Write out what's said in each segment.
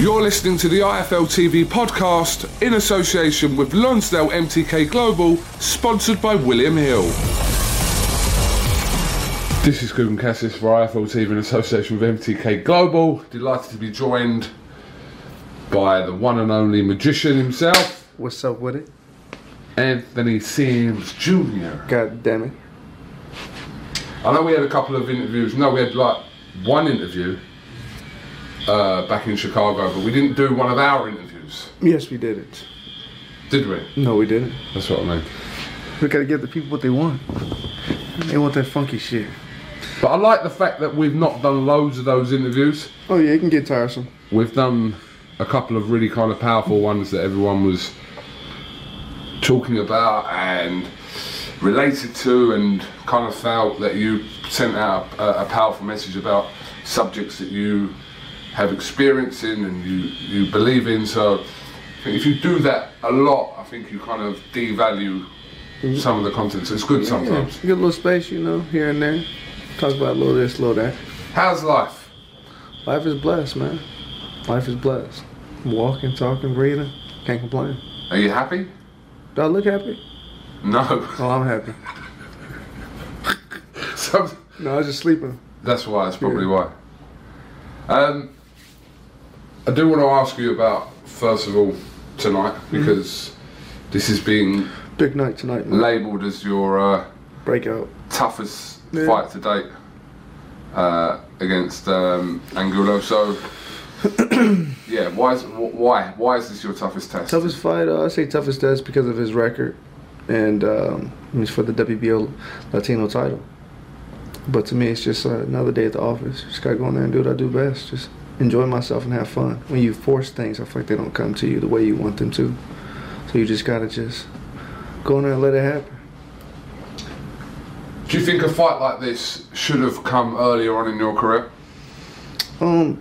You're listening to the IFL TV podcast in association with Lonsdale MTK Global, sponsored by William Hill. This is Kugan Cassius for IFL TV in association with MTK Global. Delighted to be joined by the one and only magician himself, What's up with it? Anthony Sims Jr. God damn it. I know we had a couple of interviews. No, we had like one interview uh, back in Chicago, but we didn't do one of our interviews, Yes, we did it. did we? No, we didn't. That's what I mean. We gotta give the people what they want. They want that funky shit. But I like the fact that we've not done loads of those interviews. Oh yeah, it can get tiresome. We've done a couple of really kind of powerful ones that everyone was talking about and related to, and kind of felt that you sent out a, a powerful message about subjects that you have experience in and you, you believe in. So if you do that a lot, I think you kind of devalue some of the content. So it's good Yeah, sometimes. get a little space, you know, here and there. Talk about a little this, a little that. How's life? Life is blessed, man. Life is blessed. Walking, talking, breathing. Can't complain. Are you happy? Do I look happy? No. Oh, I'm happy. Some- No, I was just sleeping. That's why. That's probably why. Um, I do want to ask you about first of all tonight because this is being Big night tonight, man. labelled as your uh, Breakout. toughest Yeah. fight to date uh, against um, Angulo. So, yeah, why is why why is this your toughest test? Toughest fight, uh, I say toughest test because of his record, and um, it's for the WBO Latino title. But to me, it's just uh, another day at the office. Just gotta go in there and do what I do best. Just enjoy myself and have fun. When you force things, I feel like they don't come to you the way you want them to. So you just gotta just go in there and let it happen. Do you think a fight like this should have come earlier on in your career? Um,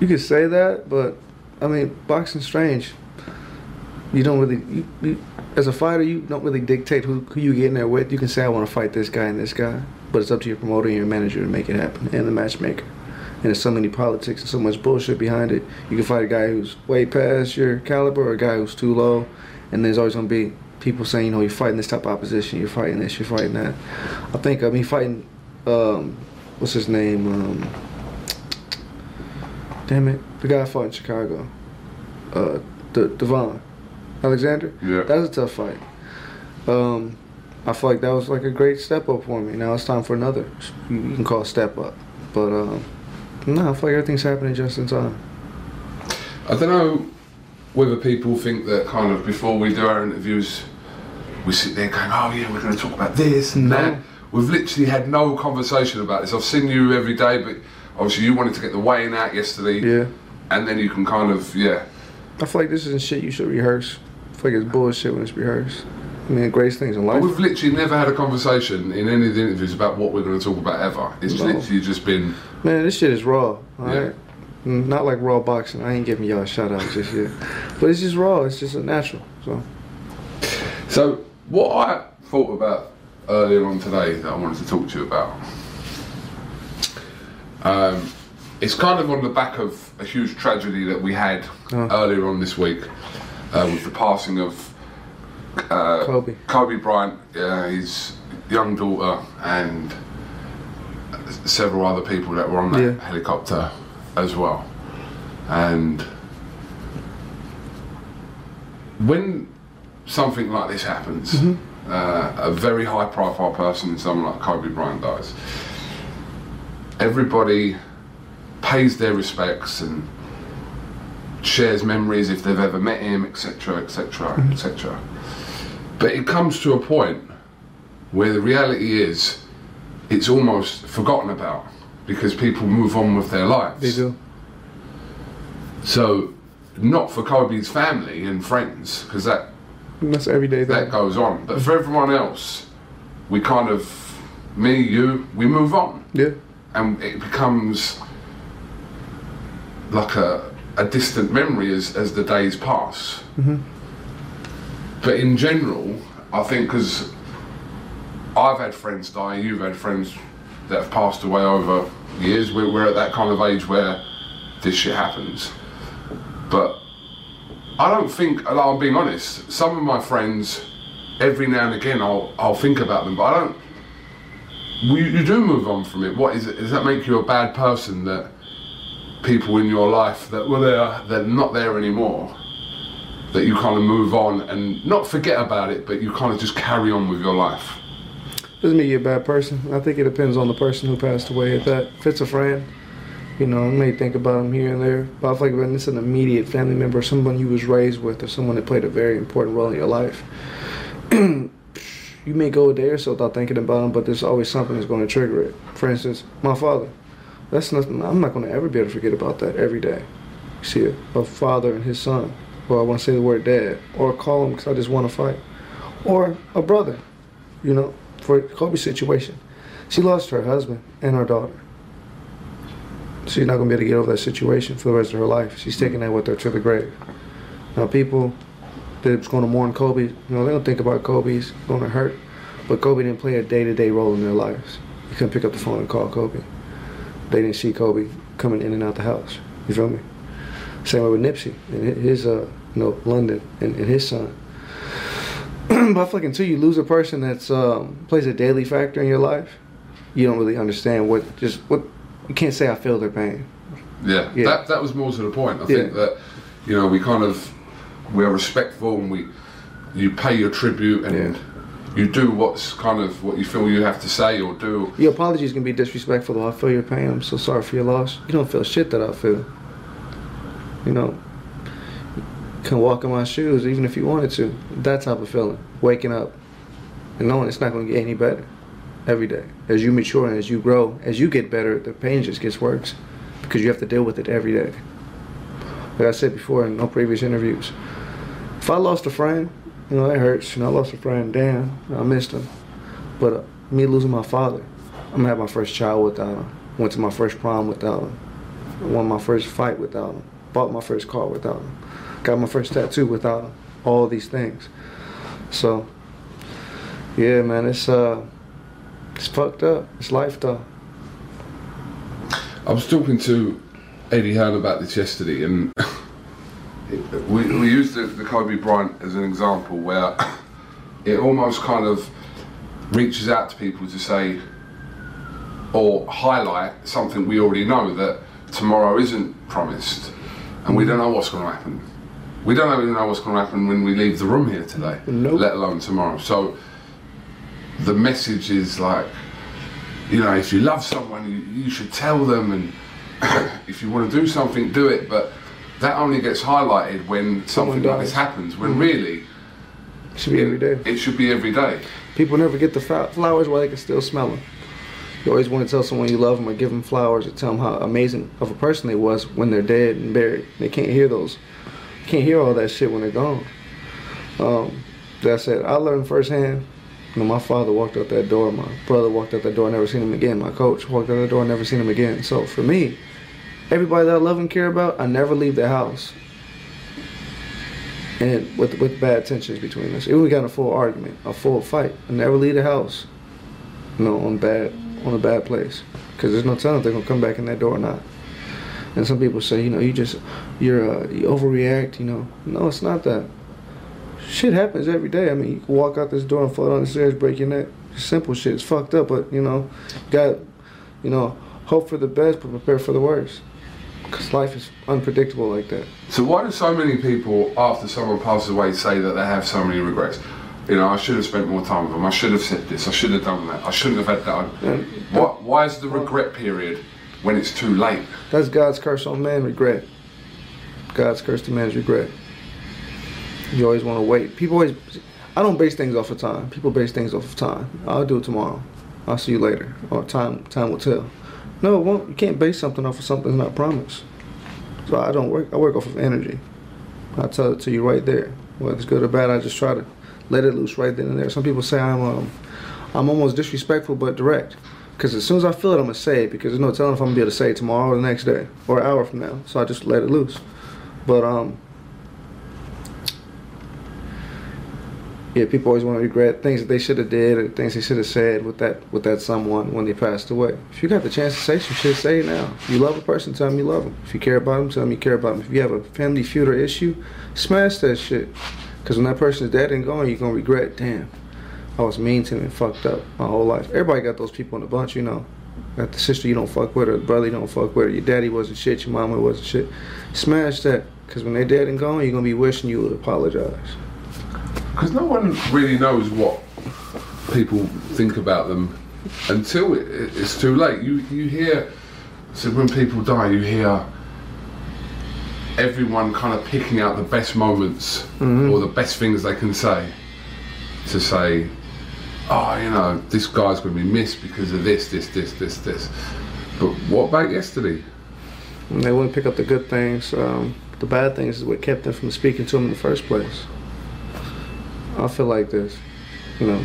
you could say that, but I mean, boxing's strange. You don't really, you, you, as a fighter, you don't really dictate who, who you get in there with. You can say, I want to fight this guy and this guy, but it's up to your promoter and your manager to make it happen, and the matchmaker. And there's so many politics and so much bullshit behind it. You can fight a guy who's way past your caliber or a guy who's too low, and there's always going to be people saying, you know, you're fighting this type of opposition, you're fighting this, you're fighting that. I think, I mean, fighting, um, what's his name? Um, Damn it, the guy I fought in Chicago, uh, the Devon Alexander. Yeah. that was a tough fight. Um, I feel like that was like a great step up for me. Now it's time for another. You you can call it step up, but um, no, I feel like everything's happening just in time. I don't know whether people think that kind of before we do our interviews, we sit there going, oh yeah, we're going to talk about this and No. that. We've literally had no conversation about this. I've seen you every day, but obviously you wanted to get the weighing out yesterday. Yeah, And then you can kind of, yeah. I feel like this isn't shit you should rehearse. I feel like it's bullshit when it's rehearsed. Greatest things in life. we've literally never had a conversation in any of the interviews about what we're going to talk about ever. It's No. literally just been, Man, this shit is raw. All Yeah. Not like raw boxing. I ain't giving y'all a shout out just yet. But it's just raw. It's just a natural. So So, what I thought about earlier on today that I wanted to talk to you about, um, it's kind of on the back of a huge tragedy that we had earlier on this week uh, with the passing of uh, Kobe. Kobe Bryant, uh, his young daughter, and several other people that were on that Yeah. helicopter as well. And when something like this happens, uh, a very high profile person, someone like Kobe Bryant dies, everybody pays their respects and shares memories if they've ever met him, etc., etc., etc. But it comes to a point where the reality is it's almost forgotten about because people move on with their lives. they do. So, not for Kobe's family and friends, because that That's everyday that thing. goes on. But for everyone else, we kind of, me, you, we move on, Yeah. and it becomes like a a distant memory as as the days pass. Mm-hmm. But in general, I think because I've had friends die, you've had friends that have passed away over years. We're, we're at that kind of age where this shit happens. But I don't think, like, I'm being honest, some of my friends, every now and again, I'll, I'll think about them, but I don't. You, you do move on from it. What is it? Does that make you a bad person that people in your life that were there, they're not there anymore? That you kind of move on and not forget about it, but you kind of just carry on with your life. Doesn't make you're a bad person. I think it depends on the person who passed away. If that if it's a friend, you know, I may think about them here and there. But I feel like when it's an immediate family member, someone you was raised with, or someone that played a very important role in your life, you may go a day or so without thinking about them, but there's always something that's going to trigger it. For instance, my father. That's nothing. I'm not going to ever be able to forget about that every day. See a father and his son. Well, I want to say the word dad, or call him because I just want to fight, or a brother. You know, for Kobe's situation, she lost her husband and her daughter. She's not gonna be able to get over that situation for the rest of her life. She's taking that with her to the grave. Now, people that's going to mourn Kobe, you know, they don't think about Kobe's going to hurt, but Kobe didn't play a day-to-day role in their lives. You couldn't pick up the phone and call Kobe. They didn't see Kobe coming in and out the house. You feel me? Same way with Nipsey and his, uh, you know, London and, and his son. but I feel like until you lose a person that's um, plays a daily factor in your life, you don't really understand what just what you can't say I feel their pain. Yeah, Yeah. That, that was more to the point. I think that, you know, we kind of, we're respectful and we, you pay your tribute and Yeah. you do what's kind of what you feel you have to say or do. Your apologies can be disrespectful. Though I feel your pain. I'm so sorry for your loss. You don't feel shit that I feel. You know, can walk in my shoes even if you wanted to. That type of feeling. Waking up and knowing it's not going to get any better every day. As you mature and as you grow, as you get better, the pain just gets worse because you have to deal with it every day. Like I said before in no previous interviews, if I lost a friend, you know, that hurts. You know, I lost a friend. Damn, I missed him. But uh, me losing my father, I'm gonna have my first child without him. Went to my first prom without him. Won my first fight without him. Bought my first car without him. Got my first tattoo without. All these things. So, yeah, man, it's uh, it's fucked up. It's life though. I was talking to Eddie Hearn about this yesterday, and we, we used the, the Kobe Bryant as an example where it almost kind of reaches out to people to say or highlight something we already know that tomorrow isn't promised, and we don't know what's going to happen. We don't even know what's going to happen when we leave the room here today, Nope. let alone tomorrow. So the message is like you know, if you love someone, you, you should tell them, and if you want to do something, do it. But that only gets highlighted when something like this happens. When mm-hmm. really, It should be every day. it should be every day. People never get the flowers while they can still smell them. You always want to tell someone you love them or give them flowers or tell them how amazing of a person they was when they're dead and buried. They can't hear those. Can't hear all that shit when they're gone. Um, that said, I learned firsthand. You know, my father walked out that door. My brother walked out that door. Never seen him again. My coach walked out that door. Never seen him again. So for me, everybody that I love and care about, I never leave the house. And with with bad tensions between us, if we got a full argument, a full fight, I never leave the house. You know, on bad on a bad place, because there's no telling if they're gonna come back in that door or not. And some people say, you know, you just you're uh, you overreact. You know, no, it's not that. Shit happens every day. I mean, you can walk out this door and fall down the stairs, break your neck. Simple shit. It's fucked up, but you know, got you know, hope for the best, but prepare for the worst. Because life is unpredictable like that. So why do so many people, after someone passes away, say that they have so many regrets? You know, I should have spent more time with them. I should have said this. I should have done that. I shouldn't have had that. Why is the regret period when it's too late? that's God's curse on man, regret. God's curse to man's regret. You always want to wait. People always, I don't base things off of time. People base things off of time. I'll do it tomorrow. I'll see you later. Or time, time will tell. No, it won't. You can't base something off of something that's not promised. So I don't work. I work off of energy. I tell it to you right there. Whether it's good or bad, I just try to let it loose right then and there. Some people say I'm, um, I'm almost disrespectful but direct. Because as soon as I feel it, I'm gonna say it. Because there's no telling if I'm gonna be able to say it tomorrow or the next day or an hour from now. So I just let it loose. But um, yeah, people always want to regret things that they should have did or things they should have said with that with that someone when they passed away. If you got the chance to say some shit, say it now. If you love a person, tell them you love them. If you care about them, tell them you care about them. If you have a family feud or issue, smash that shit. Because when that person is dead and gone, you're gonna regret. Damn, I was mean to him and fucked up my whole life. Everybody got those people in the bunch, you know. Got the sister you don't fuck with, or the brother you don't fuck with, or your daddy wasn't shit, your mama wasn't shit. Smash that. Because when they're dead and gone, you're gonna be wishing you would apologize. Because no one really knows what people think about them until it, it- it's too late. You you hear, so when people die, you hear everyone kind of picking out the best moments mm-hmm. or the best things they can say to say, oh, you know, this guy's going to be missed because of this, this, this, this, this. But what about yesterday? And they wouldn't pick up the good things. Um, the bad things is what kept them from speaking to him in the first place. I feel like this. You know,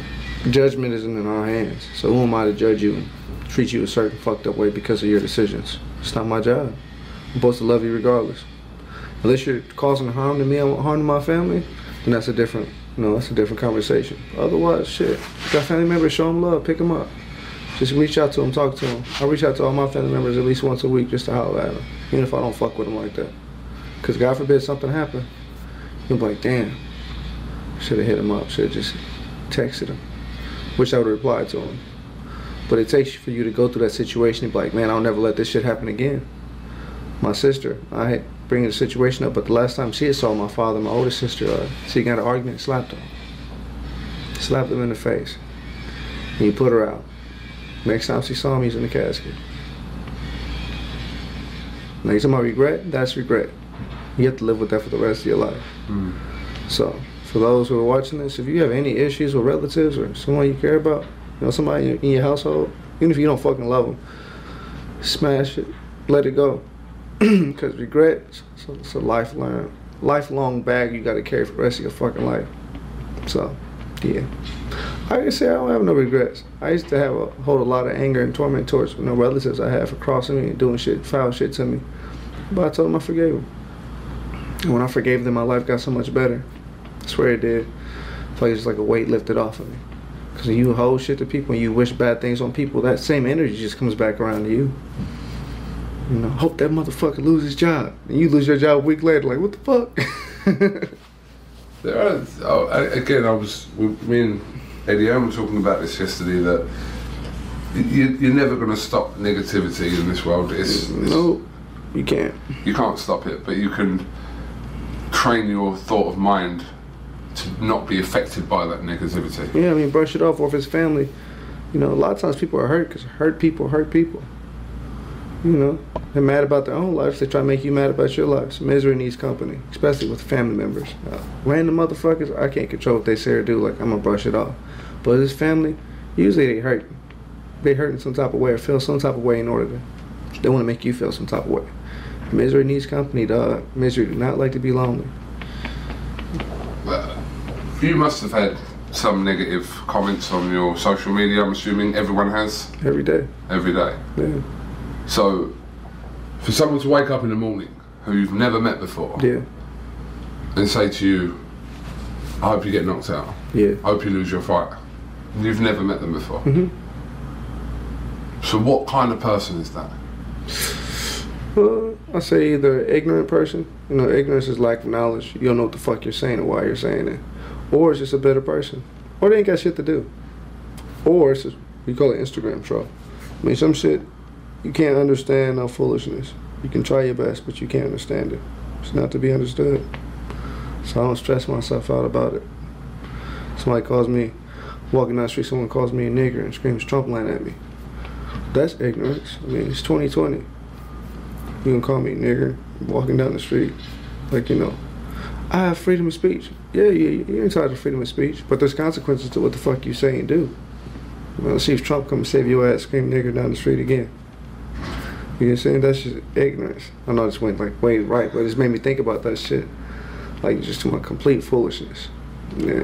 judgment isn't in our hands. So who am I to judge you and treat you a certain fucked up way because of your decisions? It's not my job. I'm supposed to love you regardless. Unless you're causing harm to me harm to my family, then that's a different, you know, that's a different conversation. Otherwise, shit, you got family members, show them love, pick them up. Just reach out to them, talk to them. I reach out to all my family members at least once a week just to holler at them, even if I don't fuck with them like that. Because God forbid something happen, you'll be like, damn, should have hit him up, should have just texted him. Wish I would have replied to him. But it takes for you to go through that situation and be like, man, I'll never let this shit happen again. My sister, I bringing the situation up, but the last time she saw my father, my older sister, uh, she got an argument, slapped him. Slapped him in the face. And he put her out. Next time she saw him, he's in the casket. Now you talking about regret? That's regret. You have to live with that for the rest of your life. So, for those who are watching this, if you have any issues with relatives or someone you care about, you know, somebody in your household, even if you don't fucking love them, smash it, let it go. Because regret, it's, a lifelong, lifelong bag you got to carry for the rest of your fucking life. So, yeah. I can say I don't have no regrets. I used to have a hold a lot of anger and torment towards you know, relatives I had for crossing me and doing shit, foul shit to me. But I told them I forgave them. And when I forgave them, my life got so much better. I swear it did. I feel like it's like a weight lifted off of me. Because you hold shit to people and you wish bad things on people, that same energy just comes back around to you. You know, hope that motherfucker loses his job. And you lose your job a week later, like, what the fuck? There are, oh, I- again, I was, we- me and Eddie Hearn were talking about this yesterday that you, you're never going to stop negativity in this world. It's, it's, no, you can't. You can't stop it, but you can train your thought of mind to not be affected by that negativity. Yeah, I mean, brush it off. Or if it's family, you know, a lot of times people are hurt because hurt people hurt people. You know, they're mad about their own lives. They try to make you mad about your lives. Misery needs company, especially with family members. Uh, random motherfuckers, I can't control what they say or do. Like I'm gonna brush it off. But it's family. Usually they hurt. They hurt in some type of way or feel some type of way in order to. They want to make you feel some type of way. Misery needs company, dog. Misery do not like to be lonely. But you must have had some negative comments on your social media. I'm assuming everyone has Every day. every day. Yeah. So, For someone to wake up in the morning who you've never met before Yeah. and say to you, I hope you get knocked out. Yeah. I hope you lose your fight. You've never met them before. Mm-hmm. So what kind of person is that? Well, I say either ignorant person, you know, ignorance is lack of knowledge. You don't know what the fuck you're saying or why you're saying it. Or it's just a better person. Or they ain't got shit to do. Or it's just, we call it Instagram troll. I mean, some shit, you can't understand no foolishness. You can try your best, but you can't understand it. It's not to be understood. So I don't stress myself out about it. Somebody calls me, walking down the street, someone calls me a nigger and screams Trump line at me. That's ignorance. I mean, it's 2020. You can call me a nigger walking down the street. Like, you know, I have freedom of speech. Yeah, yeah, you're entitled to freedom of speech, but there's consequences to what the fuck you say and do. Well, see if Trump come and save your ass, scream nigger down the street again. You know what I'm saying? That's just ignorance. I know this went like way right, but it just made me think about that shit. Like just to my complete foolishness. Yeah.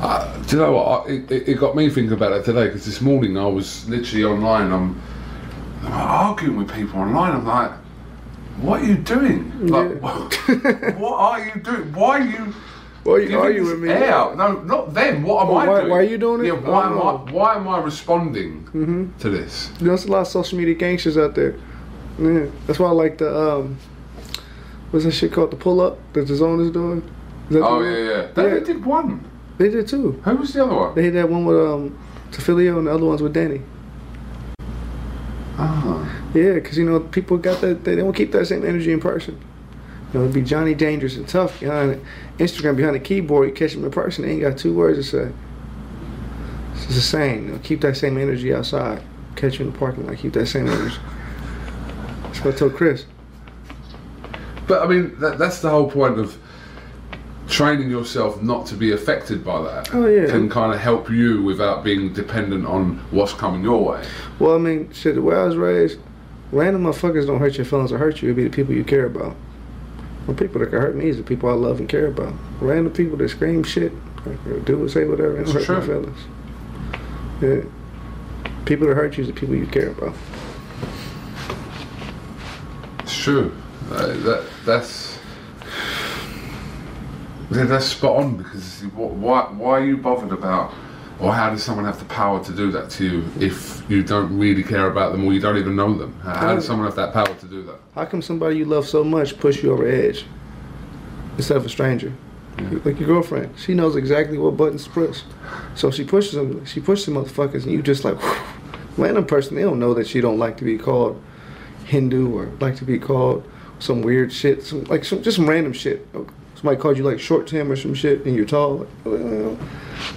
Uh, do you know what? I, it, it got me thinking about it today because this morning I was literally online. I'm, I'm arguing with people online. I'm like, what are you doing? Like, what are you doing? Why are you? Why are you arguing this with me? air? No, not them. What am Oh, I why- doing? why are you doing it? Yeah, why am Oh. I? Why am I responding to this? You know, there's a lot of social media gangsters out there. Yeah, that's why I like the um, what's that shit called? The pull up that the zone is doing. Is Oh yeah, yeah. They, Yeah. they did one. They did too. Who was the other one? They did that one with um, Tefilio and the other ones with Danny. Ah. Yeah, because you know people got that. They don't keep that same energy in person. You know, it'd be Johnny Dangerous and tough behind Instagram behind the keyboard. You catch him in person, they ain't got two words to say. It's the same. You know, keep that same energy outside. Catch you in the parking lot. Keep that same energy. That's what I told Chris. But I mean, that, that's the whole point of training yourself not to be affected by that. Oh, yeah. Can kind of help you without being dependent on what's coming your way. Well, I mean, shit, the way I was raised, random motherfuckers don't hurt your feelings or hurt you. It'd be the people you care about. The people that can hurt me is the people I love and care about. Random people that scream shit, or do or say whatever, and hurt my true. feelings. Yeah. People that hurt you is the people you care about. It's true. Uh, that that's that's spot on because wh- why why are you bothered about or how does someone have the power to do that to you if you don't really care about them or you don't even know them? How, how does someone have that power to do that? How come somebody you love so much push you over the edge instead of a stranger? Like your girlfriend, she knows exactly what buttons to push. So she pushes them. She pushes the motherfuckers, and you just like random person. They don't know that you don't like to be called Hindu or like to be called some weird shit, some like some just some random shit. Somebody called you like short Tim or some shit, and you're tall. Like, well,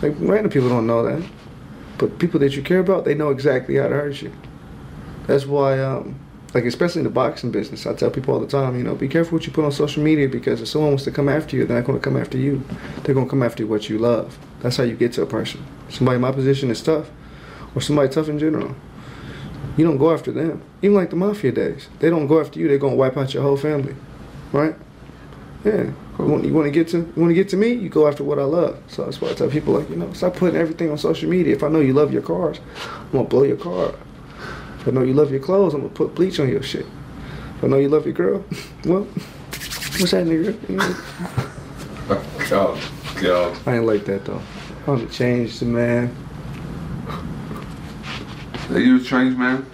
like random people don't know that, but people that you care about, they know exactly how to hurt you. That's why, um, like especially in the boxing business, I tell people all the time, you know, be careful what you put on social media because if someone wants to come after you, they're not going to come after you. They're going to come after what you love. That's how you get to a person. Somebody in my position is tough, or somebody tough in general. You don't go after them. Even like the mafia days, they don't go after you. They're going to wipe out your whole family, right? Yeah. You want, you want to get to you want to get to me? You go after what I love. So that's why I tell people like you know stop putting everything on social media. If I know you love your cars, I'm gonna blow your car. If I know you love your clothes, I'm gonna put bleach on your shit. If I know you love your girl, well, what's that nigga? You know, God, God. I ain't like that though. I want to change the man. Are you a changed man?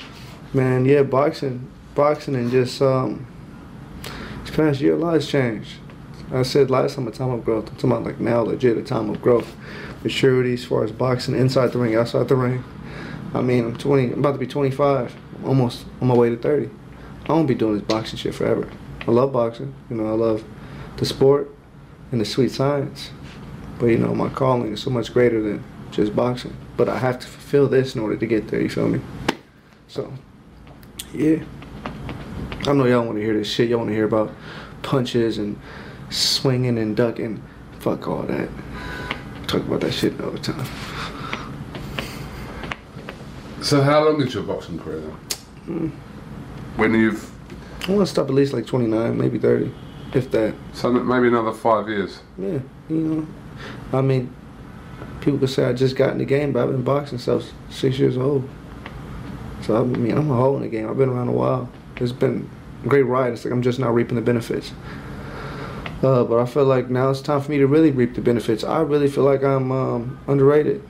Man, yeah, boxing, boxing, and just um, past year, a lot has changed. I said last time a time of growth. I'm talking about like now, legit a time of growth, maturity as far as boxing, inside the ring, outside the ring. I mean, I'm 20, I'm about to be 25, I'm almost on my way to 30. I won't be doing this boxing shit forever. I love boxing, you know, I love the sport and the sweet science. But you know, my calling is so much greater than just boxing. But I have to fulfill this in order to get there. You feel me? So, yeah. I know y'all want to hear this shit. Y'all want to hear about punches and swinging and ducking. Fuck all that. Talk about that shit all the time. So how long is your boxing career then? Hmm. When you've I want to stop at least like 29, maybe 30, if that. so maybe another five years. Yeah, you know. I mean, people could say I just got in the game, but I've been boxing since I was six years old. So I mean, I'm a hole in the game. I've been around a while. It's been a great ride. It's like I'm just now reaping the benefits. Uh, but I feel like now it's time for me to really reap the benefits. I really feel like I'm um, underrated.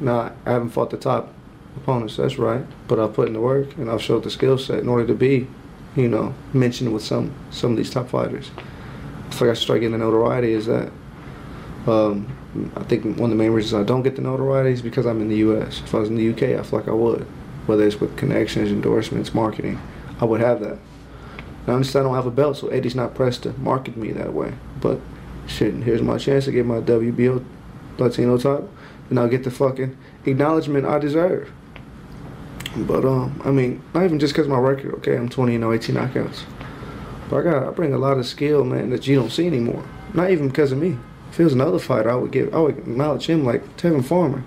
Now I haven't fought the top opponents, that's right. But I've put in the work and I've showed the skill set in order to be, you know, mentioned with some some of these top fighters. I feel like I start getting the notoriety. Is that um, I think one of the main reasons I don't get the notoriety is because I'm in the U.S. If I was in the U.K., I feel like I would. Whether it's with connections, endorsements, marketing, I would have that. I understand I don't have a belt, so Eddie's not pressed to market me that way. But shit, here's my chance to get my WBO Latino title, and I'll get the fucking acknowledgement I deserve. But um, I mean, not even just because my record. Okay, I'm 20 and 18 knockouts. But I got I bring a lot of skill, man, that you don't see anymore. Not even because of me. If it was another fighter, I would give I would acknowledge him like Tevin Farmer.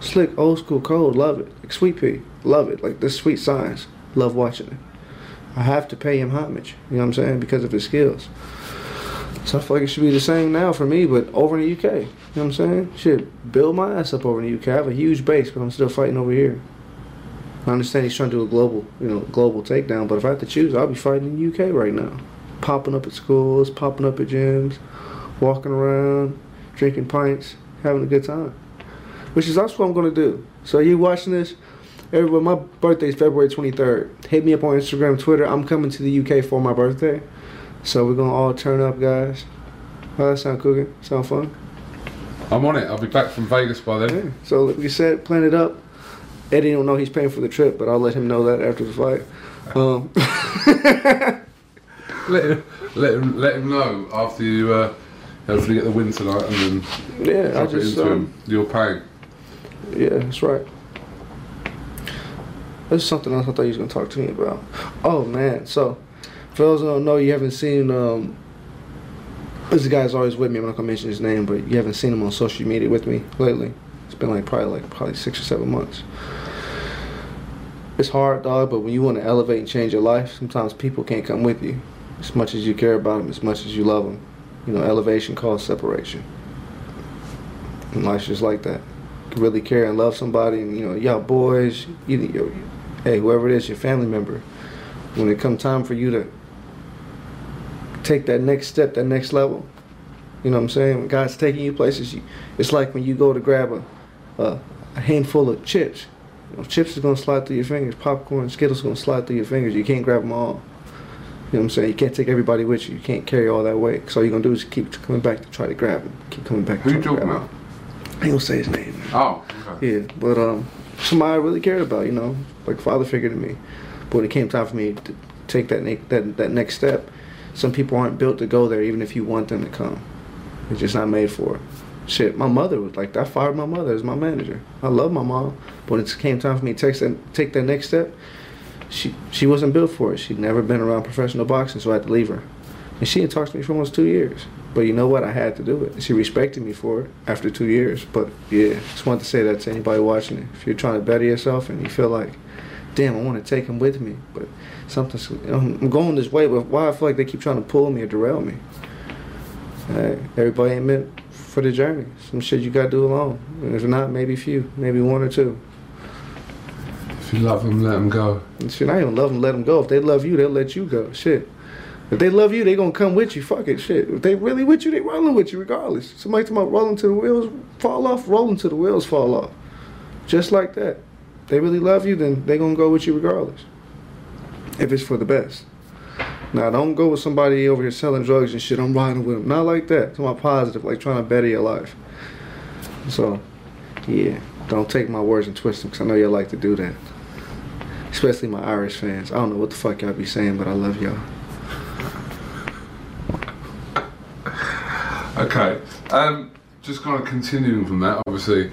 Slick, old school, cold, love it. Like Sweet Pea, love it. Like this sweet science, love watching it. I have to pay him homage. You know what I'm saying? Because of his skills. So I feel like it should be the same now for me, but over in the UK. You know what I'm saying? Shit, build my ass up over in the UK. I have a huge base, but I'm still fighting over here. I understand he's trying to do a global, you know, global takedown, but if I have to choose, I'll be fighting in the UK right now. Popping up at schools, popping up at gyms, walking around, drinking pints, having a good time. Which is that's what I'm gonna do. So you watching this? Everybody, my birthday is February 23rd. Hit me up on Instagram, Twitter. I'm coming to the UK for my birthday. So we're gonna all turn up, guys. How that sound cooking? Sound fun? I'm on it. I'll be back from Vegas by then. Yeah. So like we said, plan it up. Eddie don't know he's paying for the trip, but I'll let him know that after the fight. Um, Let him, let him, let him know after you uh, hopefully get the win tonight, and then yeah, I just into um, him. You're paying. Yeah, that's right. There's something else I thought you was gonna talk to me about. Oh man, so for those who don't know, you haven't seen um this guy's always with me. I'm not gonna mention his name, but you haven't seen him on social media with me lately. It's been like probably like probably six or seven months. It's hard, dog, but when you want to elevate and change your life, sometimes people can't come with you. As much as you care about them, as much as you love them. You know, elevation causes separation. And life's just like that. You really care and love somebody, and you know, y'all boys, you, you, hey, whoever it is, your family member. When it come time for you to take that next step, that next level, you know what I'm saying? When God's taking you places, you, it's like when you go to grab a, a, a handful of chips. You know, chips is gonna slide through your fingers. Popcorn, Skittles gonna slide through your fingers. You can't grab them all. You know what I'm saying? You can't take everybody with you. You can't carry all that weight. So all you're gonna do is keep coming back to try to grab them. Keep coming back. To Who try you to talking grab about? ain't gonna say his name. man. Oh, okay. Yeah, but um, somebody I really cared about, you know, like father figure to me. But when it came time for me to take that ne- that that next step, some people aren't built to go there, even if you want them to come. They're just not made for it. Shit, my mother was like, I fired my mother as my manager. I love my mom, but when it came time for me to take that take that next step, she she wasn't built for it. She'd never been around professional boxing, so I had to leave her. And she had talked to me for almost two years. But you know what? I had to do it. She respected me for it after two years. But yeah, just wanted to say that to anybody watching it. If you're trying to better yourself and you feel like, damn, I want to take him with me, but something's, I'm going this way, but why I feel like they keep trying to pull me or derail me? Hey, everybody ain't meant for the journey. Some shit you got to do alone. And if not, maybe few, maybe one or two. If you love them, let them go. Shit, I even love them, let them go. If they love you, they'll let you go. Shit. If they love you, they gonna come with you. Fuck it, shit. If they really with you, they rolling with you regardless. Somebody talking about rolling to the wheels fall off, rolling to the wheels fall off. Just like that. If they really love you, then they gonna go with you regardless. If it's for the best. Now, don't go with somebody over here selling drugs and shit. I'm riding with them. Not like that. It's my positive, like trying to better your life. So, yeah, don't take my words and twist them, because I know y'all like to do that. Especially my Irish fans. I don't know what the fuck y'all be saying, but I love y'all. Okay. Um, just kind of continuing from that, obviously,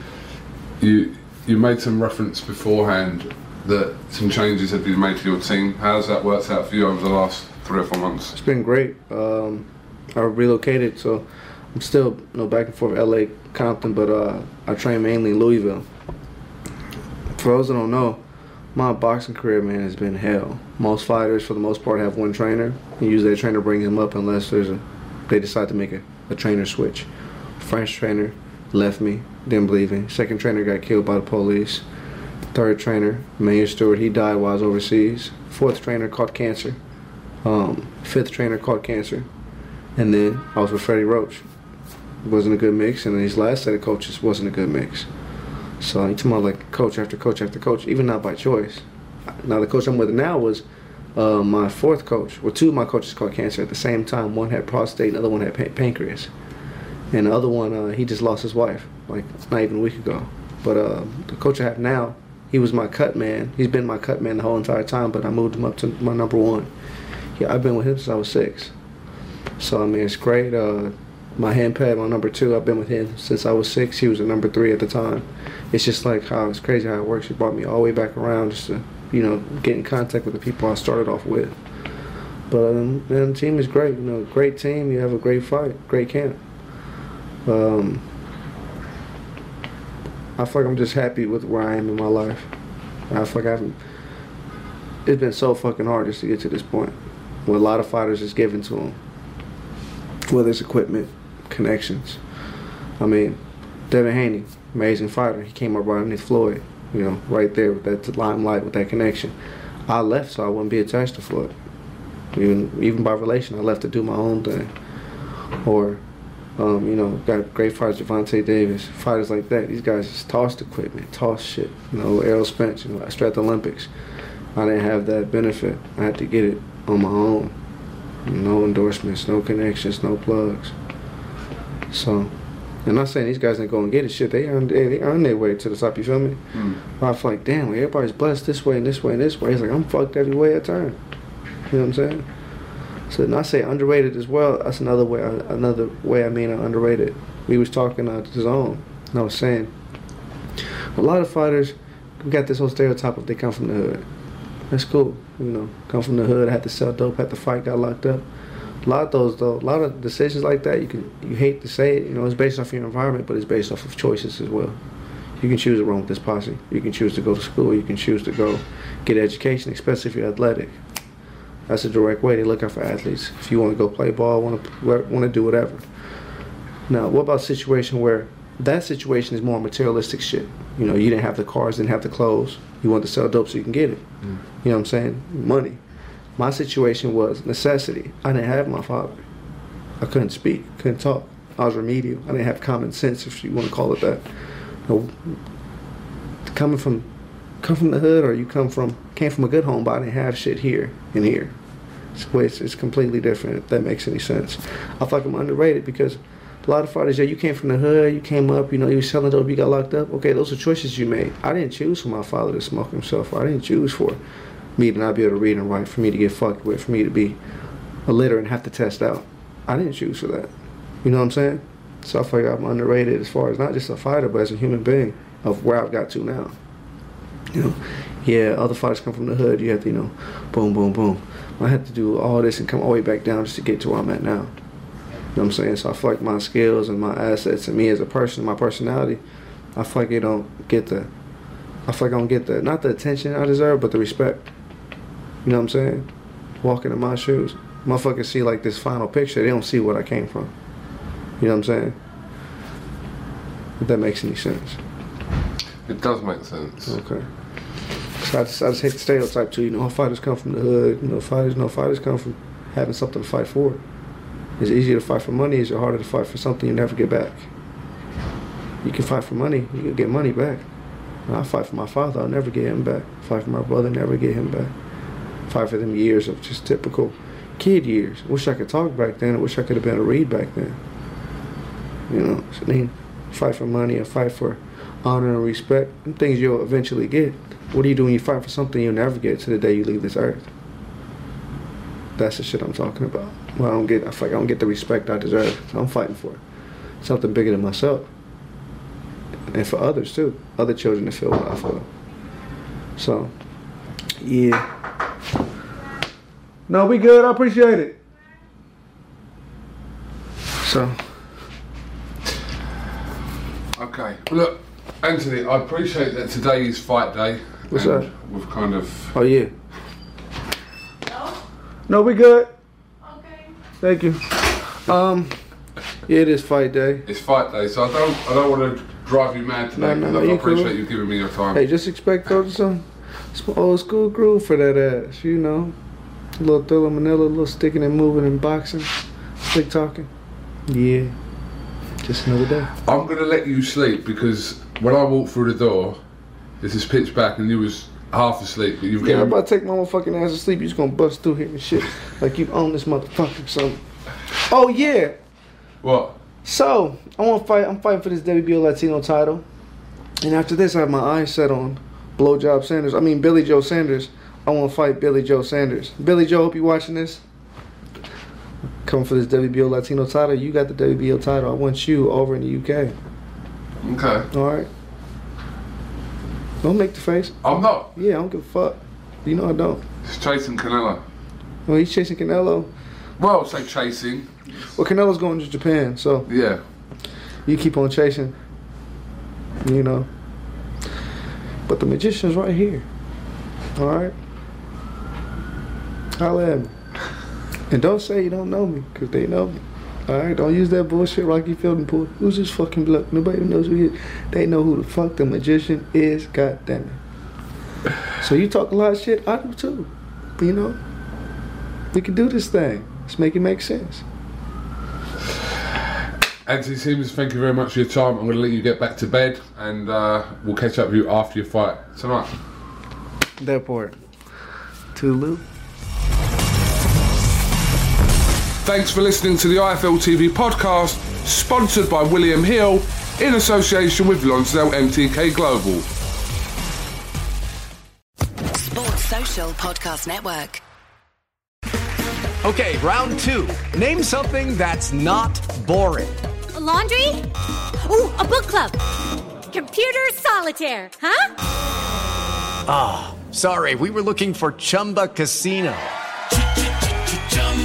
you you made some reference beforehand that some changes have been made to your team. How's that worked out for you over the last three or four months? It's been great. Um, I relocated, so I'm still you know back and forth LA, Compton, but uh, I train mainly in Louisville. For those that don't know, my boxing career, man, has been hell. Most fighters, for the most part, have one trainer. You use that trainer to bring them up unless there's a they decide to make a, a trainer switch. French trainer left me, didn't believe me. Second trainer got killed by the police. Third trainer, Mayor Stewart, he died while I was overseas. Fourth trainer caught cancer. Um, fifth trainer caught cancer. And then I was with Freddie Roach. It wasn't a good mix, and his last set of coaches wasn't a good mix. So you talking about like coach after coach after coach, even not by choice. Now the coach I'm with now was uh, my fourth coach. Well, two of my coaches caught cancer at the same time. One had prostate, another one had pa- pancreas. And the other one, uh, he just lost his wife, like it's not even a week ago. But uh, the coach I have now, he was my cut man. He's been my cut man the whole entire time, but I moved him up to my number one. Yeah, I've been with him since I was six. So I mean, it's great. Uh, my hand pad, my number two, I've been with him since I was six. He was a number three at the time. It's just like how it's crazy how it works. He brought me all the way back around just to, you know, get in contact with the people I started off with. But um, man, the team is great. You know, great team. You have a great fight, great camp. Um, I feel like I'm just happy with where I am in my life. I feel like I haven't. It's been so fucking hard just to get to this point. Where a lot of fighters is given to them, whether it's equipment, connections. I mean, Devin Haney, amazing fighter. He came up right underneath Floyd, you know, right there with that limelight, with that connection. I left so I wouldn't be attached to Floyd. Even even by relation, I left to do my own thing. Or um, you know, got great fighters, Gervonta Davis, fighters like that. These guys just tossed equipment, tossed shit. You know, Errol Spence, you know, I at the Olympics. I didn't have that benefit. I had to get it on my own. No endorsements, no connections, no plugs. So, I'm not saying these guys ain't going to get it. Shit, they earn, they earn their way to the top. You feel me? Mm. I feel like, damn, everybody's blessed this way and this way and this way. It's like I'm fucked every way I turn. You know what I'm saying? So and I say underrated as well. That's another way. Another way I mean underrated. We was talking uh, to zone. And I was saying a lot of fighters we got this whole stereotype of they come from the hood. That's cool. You know, come from the hood, had to sell dope, had to fight, got locked up. A lot of those though, a lot of decisions like that, you can you hate to say it, you know, it's based off your environment, but it's based off of choices as well. You can choose to run with this posse. You can choose to go to school. You can choose to go get education, especially if you're athletic. That's a direct way. They look out for athletes. If you want to go play ball, want to want to do whatever. Now, what about a situation where that situation is more materialistic shit? You know, you didn't have the cars, didn't have the clothes. You want to sell dope so you can get it. Mm. You know what I'm saying? Money. My situation was necessity. I didn't have my father. I couldn't speak, couldn't talk. I was remedial. I didn't have common sense, if you want to call it that. You know, coming from, come from the hood, or you come from came from a good home, but I didn't have shit here and here. It's, it's completely different, if that makes any sense. I feel like I'm underrated because a lot of fighters, yeah, you came from the hood, you came up, you know, you were selling dope, you got locked up. Okay, those are choices you made. I didn't choose for my father to smoke himself. I didn't choose for me to not be able to read and write, for me to get fucked with, for me to be a litter and have to test out. I didn't choose for that. You know what I'm saying? So I feel like I'm underrated as far as not just a fighter, but as a human being of where I've got to now. You know, yeah, other fighters come from the hood. You have to, you know, boom, boom, boom. I had to do all this and come all the way back down just to get to where I'm at now. You know what I'm saying? So I feel like my skills and my assets and me as a person, my personality, I feel like you don't get the, I feel like I don't get the, not the attention I deserve, but the respect. You know what I'm saying? Walking in my shoes. Motherfuckers see like this final picture, they don't see what I came from. You know what I'm saying? If that makes any sense. It does make sense. Okay. So I just, I just hate the stereotype too. You know, fighters come from the hood. You know, fighters, no fighters come from having something to fight for. It's easier to fight for money. It's harder to fight for something you never get back. You can fight for money. You can get money back. I fight for my father. I'll never get him back. Fight for my brother. Never get him back. Fight for them years of just typical kid years. Wish I could talk back then. I wish I could have been a read back then. You know, I mean, fight for money or fight for honor and respect. and things you'll eventually get. What do you do when you fight for something you'll never get to the day you leave this earth? That's the shit I'm talking about. Well, I don't get. I like I don't get the respect I deserve. I'm fighting for something bigger than myself, and for others too. Other children to feel what I feel. So, yeah. No, we good. I appreciate it. So. Okay. Look, Anthony, I appreciate that today is fight day. What's that? We've kind of. Oh yeah. No. No, we good. Okay. Thank you. Um, yeah, it is fight day. It's fight day, so I don't, I don't want to drive you mad today. No, no, Look, you I appreciate cool. you giving me your time. Hey, just expect those some some old school groove for that ass, you know. A little thriller manila, a little sticking and moving and boxing, slick talking. Yeah. Just another day. I'm gonna let you sleep because when I walked through the door, this is pitch black and you was half asleep, but you've Yeah, I'm about to take my motherfucking ass to sleep. You just gonna bust through here and shit. Like you own this motherfucker or something. Oh yeah. what? So I want to fight. I'm fighting for this WBO Latino title, and after this, I have my eyes set on Blowjob Sanders. I mean Billy Joe Saunders. I want to fight Billy Joe Saunders. Billy Joe, hope you watching this. Come for this WBO Latino title. You got the WBO title. I want you over in the UK. Okay. All right. Don't make the face. I'm not. Yeah, I don't give a fuck. You know I don't. It's chasing Canelo. Well, he's chasing Canelo. Well, say chasing. Well, Canelo's going to Japan, so Yeah. you keep on chasing. You know. But the magician's right here. All right. Holla at me. And don't say you don't know me, because they know me. All right. Don't use that bullshit Rocky Fielding pull. Who's this fucking bloke? Nobody knows who he is. They know who the fuck the magician is. God damn it. So you talk a lot of shit. I do too. But You know. We can do this thing. Let's make it make sense. Anthony Sims, thank you very much for your time. I'm going to let you get back to bed and uh, we'll catch up with you after your fight tonight. That part. Toodaloo. Thanks for listening to the IFL TV podcast, sponsored by William Hill in association with Lonsdale MTK Global. Sports Social Podcast Network. Okay, round two. Name something that's not boring. A laundry? Ooh, a book club. Computer solitaire, huh? Ah, sorry, we were looking for Chumba Casino.